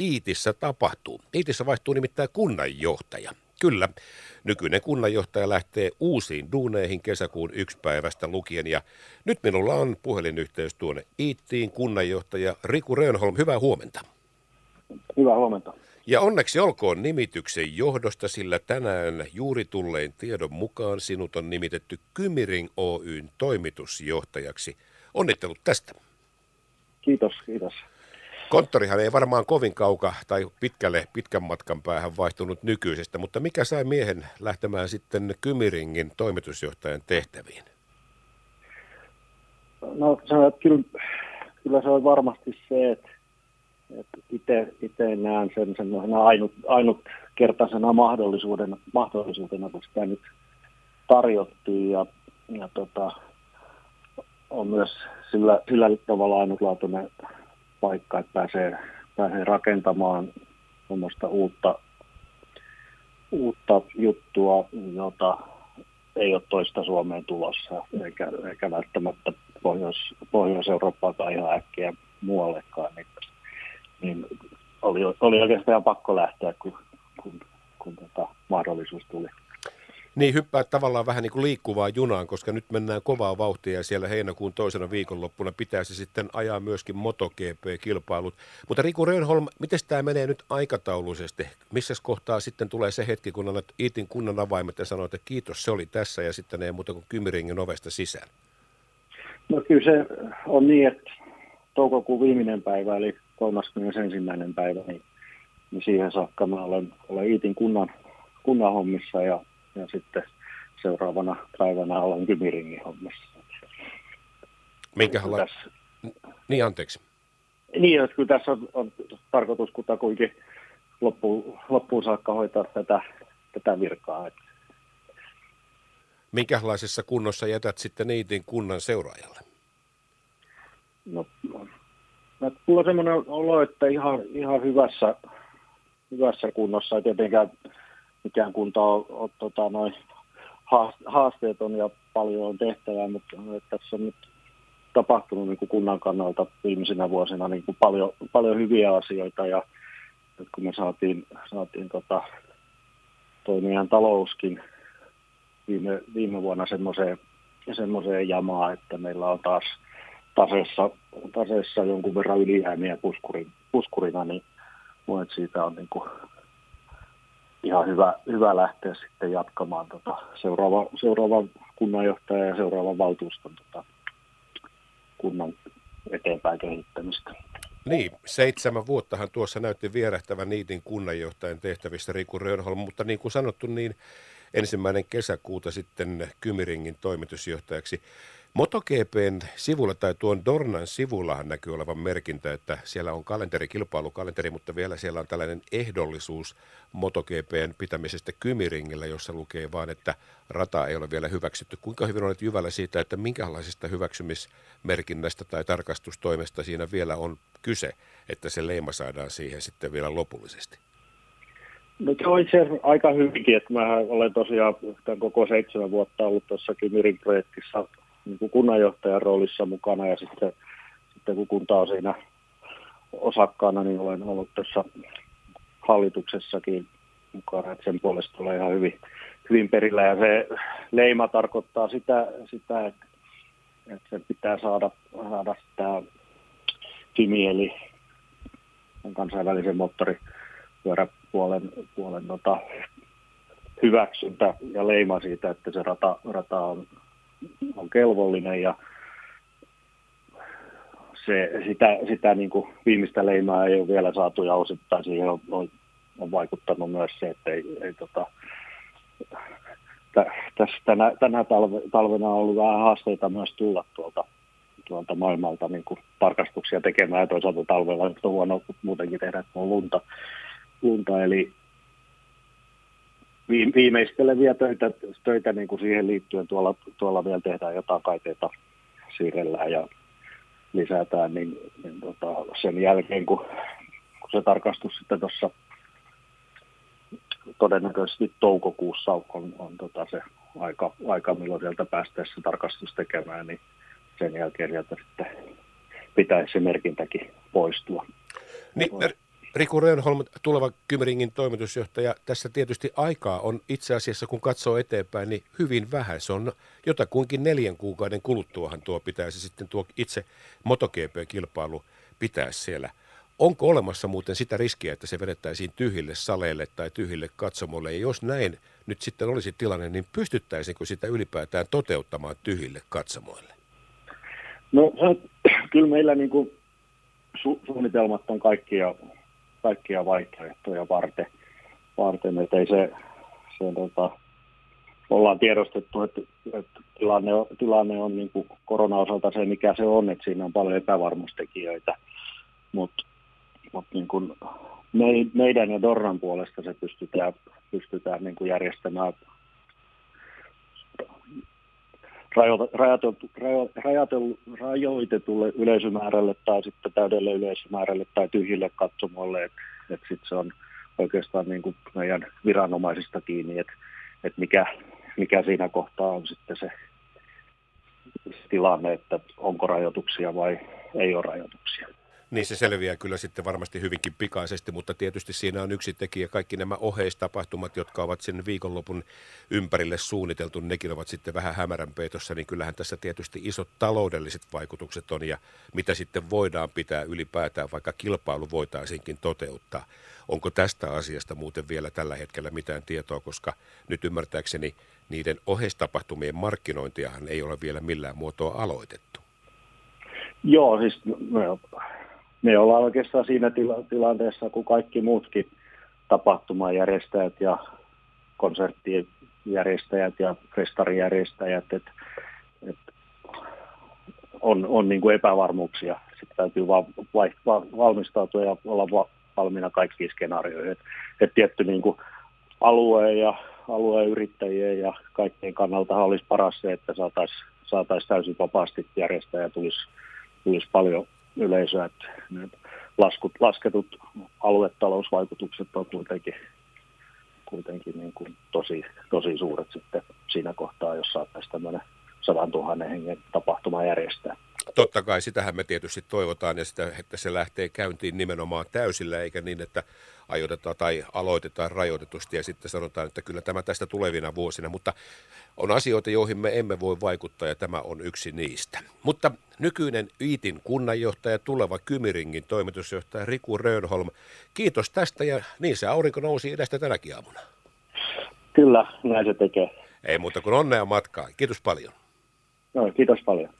Iitissä tapahtuu? Iitissä vaihtuu nimittäin kunnanjohtaja. Kyllä, nykyinen kunnanjohtaja lähtee uusiin duuneihin kesäkuun yksi päivästä lukien ja nyt minulla on puhelinyhteys tuonne Iittiin kunnanjohtaja Riku Rönholm. Hyvää huomenta. Hyvää huomenta. Ja onneksi olkoon nimityksen johdosta, sillä tänään juuri tulleen tiedon mukaan sinut on nimitetty Kymiring Oyn toimitusjohtajaksi. Onnittelut tästä. Kiitos, kiitos. Konttorihan ei varmaan kovin kauka tai pitkälle pitkän matkan päähän vaihtunut nykyisestä, mutta mikä sai miehen lähtemään sitten Kymiringin toimitusjohtajan tehtäviin? No se on, kyllä, kyllä se on varmasti se, että, että itse, näen sen semmoisena ainut, ainutkertaisena mahdollisuutena, mahdollisuutena, kun sitä nyt tarjottiin ja, ja tota, on myös sillä, sillä tavalla ainutlaatuinen paikka, että pääsee, pääsee rakentamaan tuommoista uutta, uutta juttua, jota ei ole toista Suomeen tulossa, eikä, eikä välttämättä Pohjois, Pohjois-Eurooppaakaan ihan äkkiä muuallekaan. Niin, niin oli, oli oikeastaan pakko lähteä, kun, kun, kun tota mahdollisuus tuli. Niin, hyppää tavallaan vähän niin kuin liikkuvaa junaan, koska nyt mennään kovaa vauhtia ja siellä heinäkuun toisena viikonloppuna pitäisi sitten ajaa myöskin MotoGP-kilpailut. Mutta Riku Rönholm, miten tämä menee nyt aikataulullisesti? Missä kohtaa sitten tulee se hetki, kun annat Iitin kunnan avaimet ja sanoit, että kiitos, se oli tässä ja sitten ei muuta kuin Kymiringin ovesta sisään? No kyllä se on niin, että toukokuun viimeinen päivä, eli 31. päivä, niin, niin siihen saakka mä olen, olen Iitin kunnan, kunnan hommissa ja ja sitten seuraavana päivänä olen Kymiringin hommassa. Minkälainen? Tässä... Niin, anteeksi. Niin, että kyllä tässä on, on tarkoitus kutakuinkin loppuun, loppuun saakka hoitaa tätä, tätä virkaa. Minkälaisessa kunnossa jätät sitten niitin kunnan seuraajalle? No, no mulla on semmoinen olo, että ihan, ihan hyvässä, hyvässä kunnossa. Tietenkään mikään kunta on, on tota, noin haasteeton ja paljon on tehtävää, mutta tässä on nyt tapahtunut niin kuin kunnan kannalta viimeisinä vuosina niin kuin paljon, paljon hyviä asioita ja nyt kun me saatiin, saatiin tota, toimijan talouskin viime, viime vuonna semmoiseen, semmoiseen jamaa, että meillä on taas taseessa, taseessa jonkun verran ylijäämiä puskurin, puskurina, niin mun siitä on niin kuin ihan hyvä, hyvä lähteä sitten jatkamaan tota seuraava, seuraava kunnanjohtaja ja seuraavan valtuuston tota kunnan eteenpäin kehittämistä. Niin, seitsemän vuottahan tuossa näytti vierähtävän niitin kunnanjohtajan tehtävistä Riku Rönholm, mutta niin kuin sanottu, niin ensimmäinen kesäkuuta sitten Kymiringin toimitusjohtajaksi. MotoGPn sivulla tai tuon Dornan sivullahan näkyy olevan merkintä, että siellä on kalenteri, kilpailukalenteri, mutta vielä siellä on tällainen ehdollisuus MotoGPn pitämisestä Kymiringillä, jossa lukee vaan, että rata ei ole vielä hyväksytty. Kuinka hyvin olet Jyvällä siitä, että minkälaisesta hyväksymismerkinnästä tai tarkastustoimesta siinä vielä on kyse, että se leima saadaan siihen sitten vielä lopullisesti? No se on itse aika hyvinkin, että mä olen tosiaan tämän koko seitsemän vuotta ollut tuossa Kymirin projektissa niin kuin kunnanjohtajan roolissa mukana ja sitten, sitten kun kunta on siinä osakkaana, niin olen ollut tässä hallituksessakin mukana, että sen puolesta tulee ihan hyvin, hyvin perillä. Ja se leima tarkoittaa sitä, sitä että, että sen pitää saada, saada sitä FIMI, eli kansainvälisen moottoripyöräpuolen puolen, tota, hyväksyntä ja leima siitä, että se rata, rata on on kelvollinen ja se, sitä, sitä niin kuin viimeistä leimaa ei ole vielä saatu ja osittain siihen on, on, on vaikuttanut myös se, että ei, ei tota, tässä tänä, tänä talve, talvena on ollut vähän haasteita myös tulla tuolta, tuolta maailmalta niin kuin tarkastuksia tekemään. Ja toisaalta talvella on huono muutenkin tehdä, on lunta, lunta. Eli viimeisteleviä töitä, töitä niin kuin siihen liittyen. Tuolla, tuolla vielä tehdään jotain kaiteita, siirrellään ja lisätään, niin, niin tota, sen jälkeen kun, kun se tarkastus sitten tuossa todennäköisesti toukokuussa on, on tota se aika, aika, milloin sieltä päästään se tarkastus tekemään, niin sen jälkeen sieltä sitten pitäisi se merkintäkin poistua. Niin, Riku Rönholm, tuleva Kymeringin toimitusjohtaja, tässä tietysti aikaa on itse asiassa, kun katsoo eteenpäin, niin hyvin vähän. Se on jotakuinkin neljän kuukauden kuluttuahan tuo pitäisi sitten tuo itse MotoGP-kilpailu pitää siellä. Onko olemassa muuten sitä riskiä, että se vedettäisiin tyhjille saleille tai tyhjille katsomolle? Ja jos näin nyt sitten olisi tilanne, niin pystyttäisinkö sitä ylipäätään toteuttamaan tyhjille katsomoille? No kyllä meillä niin kuin su- suunnitelmat on kaikkia, kaikkia vaihtoehtoja varten, varten. Että ei se, se tota, ollaan tiedostettu, että, että tilanne on, tilanne on niin kuin korona-osalta se, mikä se on, että siinä on paljon epävarmuustekijöitä, mutta mut niin me, meidän ja Dorran puolesta se pystytään, pystytään niin kuin järjestämään rajoitetulle yleisömäärälle tai sitten täydelle yleisömäärälle tai tyhjille katsomolle, että et sitten se on oikeastaan niin kuin meidän viranomaisista kiinni, että et mikä, mikä siinä kohtaa on sitten se tilanne, että onko rajoituksia vai ei ole rajoituksia. Niin se selviää kyllä sitten varmasti hyvinkin pikaisesti, mutta tietysti siinä on yksi tekijä. Kaikki nämä oheistapahtumat, jotka ovat sen viikonlopun ympärille suunniteltu, nekin ovat sitten vähän hämärän peitossa, niin kyllähän tässä tietysti isot taloudelliset vaikutukset on ja mitä sitten voidaan pitää ylipäätään, vaikka kilpailu voitaisiinkin toteuttaa. Onko tästä asiasta muuten vielä tällä hetkellä mitään tietoa, koska nyt ymmärtääkseni niiden oheistapahtumien markkinointiahan ei ole vielä millään muotoa aloitettu. Joo, siis no, me ollaan oikeastaan siinä tila- tilanteessa kuin kaikki muutkin tapahtumajärjestäjät ja konserttien järjestäjät ja festarijärjestäjät, että et on, on niin kuin epävarmuuksia. Sitten täytyy vaan valmistautua ja olla va- valmiina kaikkiin skenaarioihin. Et, et tietty niin kuin alueen ja alueen yrittäjien ja kaikkien kannalta olisi paras se, että saataisiin saatais täysin vapaasti järjestää ja tulisi, tulisi paljon yleisöä, että ne laskut, lasketut aluetalousvaikutukset on kuitenkin, kuitenkin niin kuin tosi, tosi suuret sitten siinä kohtaa, jos saataisiin tämmöinen sadan tuhannen hengen tapahtuma järjestää. Totta kai, sitähän me tietysti toivotaan, ja sitä, että se lähtee käyntiin nimenomaan täysillä, eikä niin, että ajoitetaan tai aloitetaan rajoitetusti ja sitten sanotaan, että kyllä tämä tästä tulevina vuosina, mutta on asioita, joihin me emme voi vaikuttaa ja tämä on yksi niistä. Mutta nykyinen Iitin kunnanjohtaja, tuleva Kymiringin toimitusjohtaja Riku Rönholm, kiitos tästä ja niin se aurinko nousi edestä tänäkin aamuna. Kyllä, näin se tekee. Ei muuta kuin onnea matkaa. Kiitos paljon. No, kiitos paljon.